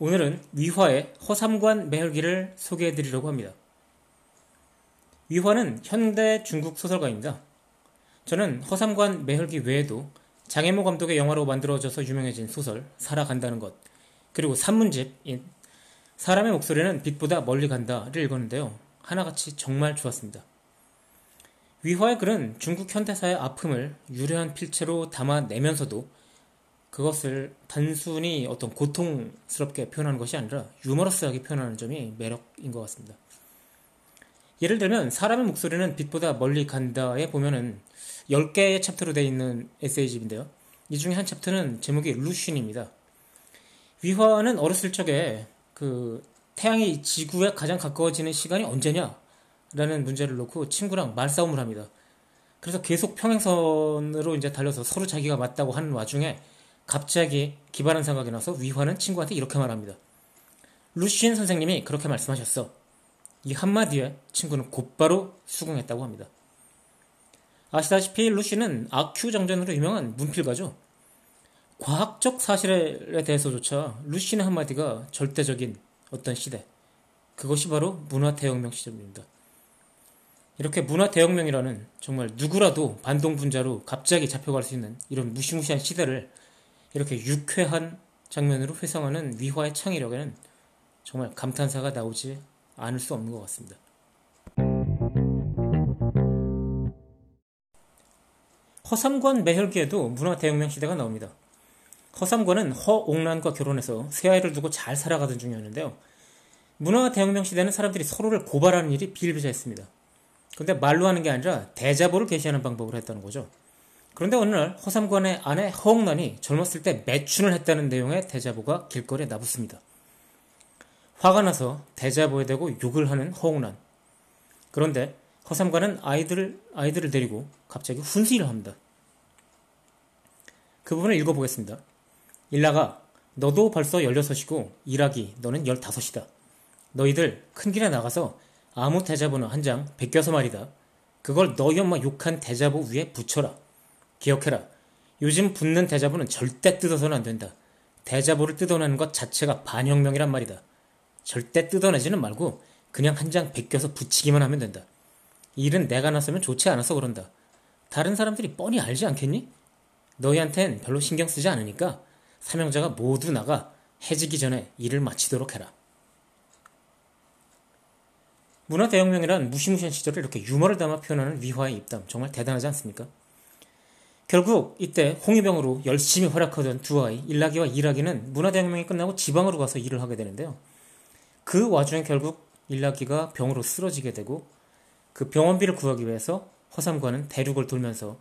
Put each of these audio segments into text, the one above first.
오늘은 위화의 허삼관 매혈기를 소개해 드리려고 합니다. 위화는 현대 중국 소설가입니다. 저는 허삼관 매혈기 외에도 장혜모 감독의 영화로 만들어져서 유명해진 소설 살아간다는 것 그리고 산문집인 사람의 목소리는 빛보다 멀리 간다를 읽었는데요. 하나같이 정말 좋았습니다. 위화의 글은 중국 현대사의 아픔을 유려한 필체로 담아내면서도 그것을 단순히 어떤 고통스럽게 표현하는 것이 아니라 유머러스하게 표현하는 점이 매력인 것 같습니다. 예를 들면 사람의 목소리는 빛보다 멀리 간다에 보면은 10개의 챕터로 되어 있는 에세이집인데요. 이 중에 한 챕터는 제목이 루신입니다. 위화는 어렸을 적에 그 태양이 지구에 가장 가까워지는 시간이 언제냐? 라는 문제를 놓고 친구랑 말싸움을 합니다. 그래서 계속 평행선으로 이제 달려서 서로 자기가 맞다고 하는 와중에 갑자기 기발한 생각이 나서 위화는 친구한테 이렇게 말합니다. 루시엔 선생님이 그렇게 말씀하셨어. 이 한마디에 친구는 곧바로 수긍했다고 합니다. 아시다시피 루시는 아큐 정전으로 유명한 문필가죠. 과학적 사실에 대해서조차 루시의 한마디가 절대적인 어떤 시대. 그것이 바로 문화대혁명 시점입니다. 이렇게 문화대혁명이라는 정말 누구라도 반동분자로 갑자기 잡혀갈 수 있는 이런 무시무시한 시대를 이렇게 유쾌한 장면으로 회상하는 위화의 창의력에는 정말 감탄사가 나오지 않을 수 없는 것 같습니다. 허삼관 매혈기에도 문화대혁명 시대가 나옵니다. 허삼관은 허옥란과 결혼해서 새 아이를 두고 잘 살아가던 중이었는데요. 문화대혁명 시대는 사람들이 서로를 고발하는 일이 비일비재했습니다. 그런데 말로 하는 게 아니라 대자보를 게시하는 방법으로 했다는 거죠. 그런데 날 허삼관의 아내 허옥란이 젊었을 때 매춘을 했다는 내용의 대자보가 길거리에 나붙습니다. 화가 나서 대자보에 대고 욕을 하는 허옥란. 그런데 허삼관은 아이들, 아이들을 데리고 갑자기 훈시를 합니다. 그 부분을 읽어보겠습니다. 일라가 너도 벌써 16이고 일하기 너는 15이다. 너희들 큰 길에 나가서 아무 대자보나 한 장 베껴서 말이다. 그걸 너희 엄마 욕한 대자보 위에 붙여라. 기억해라. 요즘 붙는 대자보는 절대 뜯어서는 안 된다. 대자보를 뜯어내는 것 자체가 반혁명이란 말이다. 절대 뜯어내지는 말고 그냥 한 장 베껴서 붙이기만 하면 된다. 일은 내가 나서면 좋지 않아서 그런다. 다른 사람들이 뻔히 알지 않겠니? 너희한텐 별로 신경 쓰지 않으니까 사명자가 모두 나가 해지기 전에 일을 마치도록 해라. 문화대혁명이란 무시무시한 시절을 이렇게 유머를 담아 표현하는 위화의 입담 정말 대단하지 않습니까? 결국 이때 홍위병으로 열심히 활약하던 두 아이 일라기와 일라기는 문화대혁명이 끝나고 지방으로 가서 일을 하게 되는데요. 그 와중에 결국 일라기가 병으로 쓰러지게 되고 그 병원비를 구하기 위해서 허삼관은 대륙을 돌면서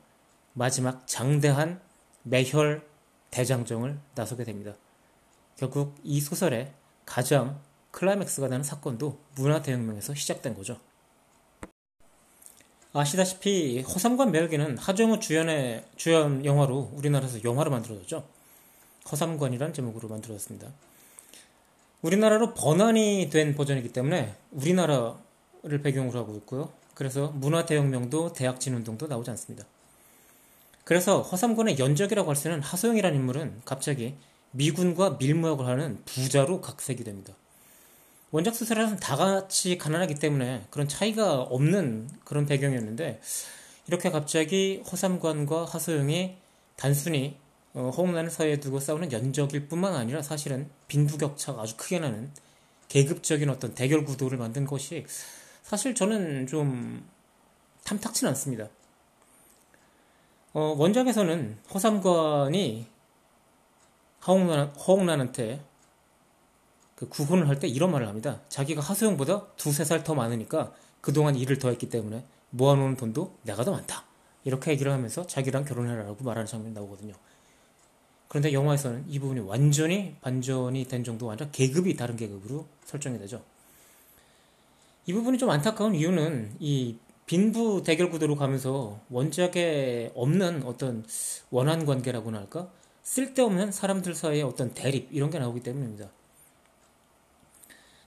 마지막 장대한 매혈 대장정을 나서게 됩니다. 결국 이 소설의 가장 클라이맥스가 되는 사건도 문화대혁명에서 시작된 거죠. 아시다시피 허삼관 매력기는 하정우 주연의 주연 영화로 우리나라에서 영화로 만들어졌죠. 허삼관이란 제목으로 만들어졌습니다. 우리나라로 번안이 된 버전이기 때문에 우리나라를 배경으로 하고 있고요. 그래서 문화 대혁명도 대학 진운동도 나오지 않습니다. 그래서 허삼관의 연적이라고 할수 있는 하소영이라는 인물은 갑자기 미군과 밀무역을 하는 부자로 각색이 됩니다. 원작 소설에서는 다 같이 가난하기 때문에 그런 차이가 없는 그런 배경이었는데 이렇게 갑자기 허삼관과 하소영이 단순히 어, 허웅란을 사이에 두고 싸우는 연적일 뿐만 아니라 사실은 빈부격차가 아주 크게 나는 계급적인 어떤 대결 구도를 만든 것이 사실 저는 좀 탐탁치는 않습니다. 어, 원작에서는 허삼관이 허웅란, 허웅란한테 그 구혼을 할 때 이런 말을 합니다. 자기가 하소영보다 두세 살 더 많으니까 그동안 일을 더 했기 때문에 모아놓은 돈도 내가 더 많다. 이렇게 얘기를 하면서 자기랑 결혼해라라고 말하는 장면이 나오거든요. 그런데 영화에서는 이 부분이 완전히 반전이 된 정도가 아니라 계급이 다른 계급으로 설정이 되죠. 이 부분이 좀 안타까운 이유는 이 빈부 대결 구도로 가면서 원작에 없는 어떤 원한 관계라고나 할까? 쓸데없는 사람들 사이의 어떤 대립 이런 게 나오기 때문입니다.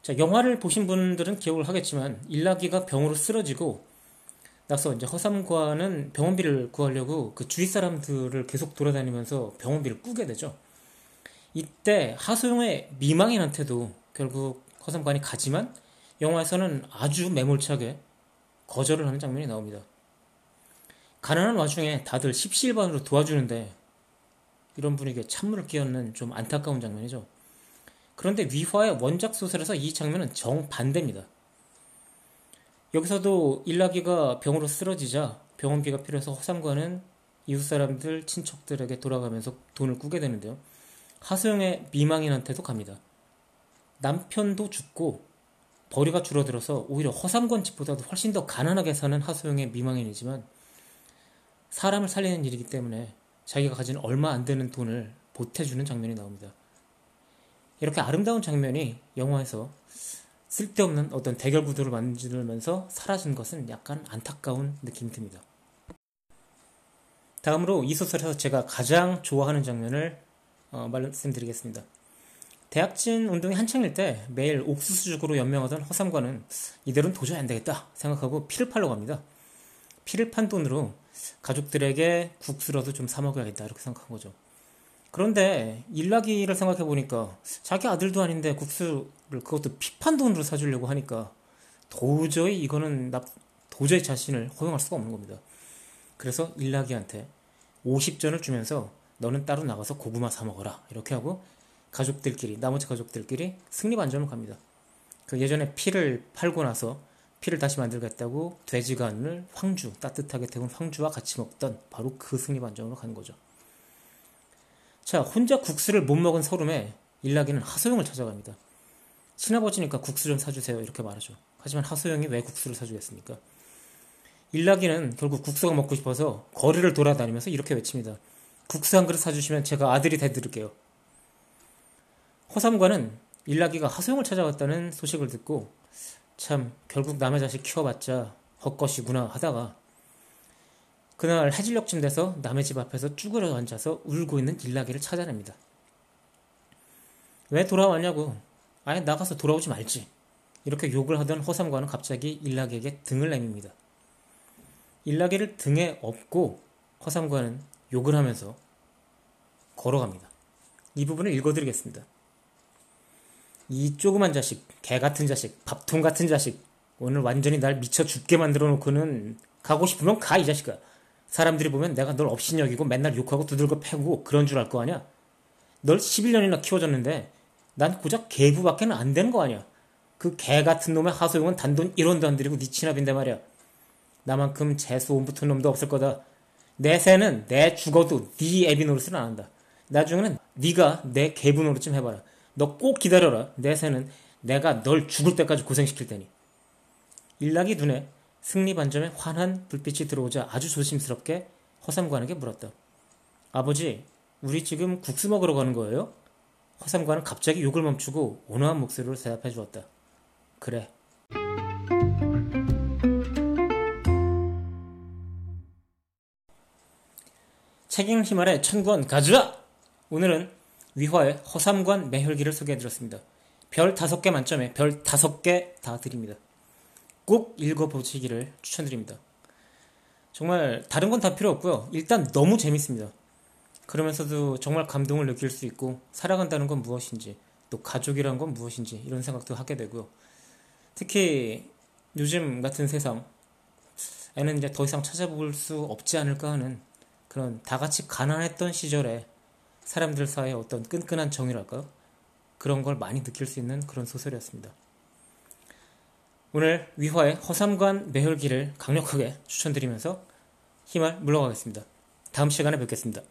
자, 영화를 보신 분들은 기억을 하겠지만 일라기가 병으로 쓰러지고 나서 이제 허삼과는 병원비를 구하려고 그 주위 사람들을 계속 돌아다니면서 병원비를 꾸게 되죠. 이때 하소영의 미망인한테도 결국 허삼관이 가지만 영화에서는 아주 매몰차게 거절을 하는 장면이 나옵니다. 가난한 와중에 다들 십시일반으로 도와주는데 이런 분위기에 찬물을 끼얹는 좀 안타까운 장면이죠. 그런데 위화의 원작 소설에서 이 장면은 정반대입니다. 여기서도 일라기가 병으로 쓰러지자 병원비가 필요해서 허상관은 이웃 사람들, 친척들에게 돌아가면서 돈을 꾸게 되는데요. 하소영의 미망인한테도 갑니다. 남편도 죽고 벌이가 줄어들어서 오히려 허삼권 집보다도 훨씬 더 가난하게 사는 하소영의 미망인이지만 사람을 살리는 일이기 때문에 자기가 가진 얼마 안 되는 돈을 보태주는 장면이 나옵니다. 이렇게 아름다운 장면이 영화에서 쓸데없는 어떤 대결 구도를 만들면서 사라진 것은 약간 안타까운 느낌이 듭니다. 다음으로 이 소설에서 제가 가장 좋아하는 장면을 어, 말씀드리겠습니다. 대학진 운동이 한창일 때 매일 옥수수죽으로 연명하던 허삼관은 이대로는 도저히 안 되겠다 생각하고 피를 팔러 갑니다. 피를 판 돈으로 가족들에게 국수라도 좀 사먹어야겠다 이렇게 생각한 거죠. 그런데 일나기를 생각해 보니까 자기 아들도 아닌데 국수를 그것도 피판 돈으로 사주려고 하니까 도저히 이거는 나 도저히 자신을 허용할 수가 없는 겁니다. 그래서 일나기한테 50전을 주면서 너는 따로 나가서 고구마 사 먹어라 이렇게 하고 가족들끼리 나머지 가족들끼리 승리 반점을 갑니다. 그 예전에 피를 팔고 나서 피를 다시 만들겠다고 돼지간을 황주 따뜻하게 데운 황주와 같이 먹던 바로 그 승리 반점으로 간 거죠. 자 혼자 국수를 못 먹은 서름에 일나기는 하소영을 찾아갑니다. 친아버지니까 국수 좀 사주세요 이렇게 말하죠. 하지만 하소영이 왜 국수를 사주겠습니까? 일나기는 결국 국수가 먹고 싶어서 거리를 돌아다니면서 이렇게 외칩니다. 국수 한 그릇 사주시면 제가 아들이 돼드릴게요. 허삼관은 일나기가 하소영을 찾아갔다는 소식을 듣고 참 결국 남의 자식 키워봤자 헛것이구나 하다가 그날 해질녘쯤 돼서 남의 집 앞에서 쭈그려 앉아서 울고 있는 일나기를 찾아냅니다. 왜 돌아왔냐고 아예 나가서 돌아오지 말지 이렇게 욕을 하던 허삼관은 갑자기 일나기에게 등을 내밉니다. 일나기를 등에 업고 허삼관은 욕을 하면서 걸어갑니다. 이 부분을 읽어드리겠습니다. 이 조그만 자식, 개 같은 자식, 밥통 같은 자식, 오늘 완전히 날 미쳐 죽게 만들어 놓고는 가고 싶으면 가, 이 자식아. 사람들이 보면 내가 널 업신여기고 맨날 욕하고 두들겨 패고 그런 줄 알 거 아니야? 널 11년이나 키워줬는데 난 고작 개부밖에는 안 되는 거 아니야? 그 개 같은 놈의 하소용은 단돈 1원도 안 들이고 네 친합인데 말이야. 나만큼 재수 온 붙은 놈도 없을 거다. 내 새는 내 죽어도 네 애비 노릇을 안 한다. 나중에는 네가 내 개부 노릇 좀 해봐라. 너 꼭 기다려라. 내 새는 내가 널 죽을 때까지 고생시킬 테니. 일락이 눈에 승리 반점에 환한 불빛이 들어오자 아주 조심스럽게 허삼관에게 물었다. 아버지, 우리 지금 국수 먹으러 가는 거예요? 허삼관은 갑자기 욕을 멈추고 온화한 목소리로 대답해 주었다. 그래. 책임힘 아래 천권 가져와! 오늘은 위화의 허삼관 매혈기를 소개해드렸습니다. 별 다섯 개 만점에 별 다섯 개 다 드립니다. 꼭 읽어보시기를 추천드립니다. 정말 다른 건 다 필요 없고요. 일단 너무 재밌습니다. 그러면서도 정말 감동을 느낄 수 있고 살아간다는 건 무엇인지 또 가족이란 건 무엇인지 이런 생각도 하게 되고요. 특히 요즘 같은 세상 에는 이제 더 이상 찾아볼 수 없지 않을까 하는 그런 다 같이 가난했던 시절에 사람들 사이의 어떤 끈끈한 정이랄까요? 그런 걸 많이 느낄 수 있는 그런 소설이었습니다. 오늘 위화의 허삼관 매혈기를 강력하게 추천드리면서 힘을 물러가겠습니다. 다음 시간에 뵙겠습니다.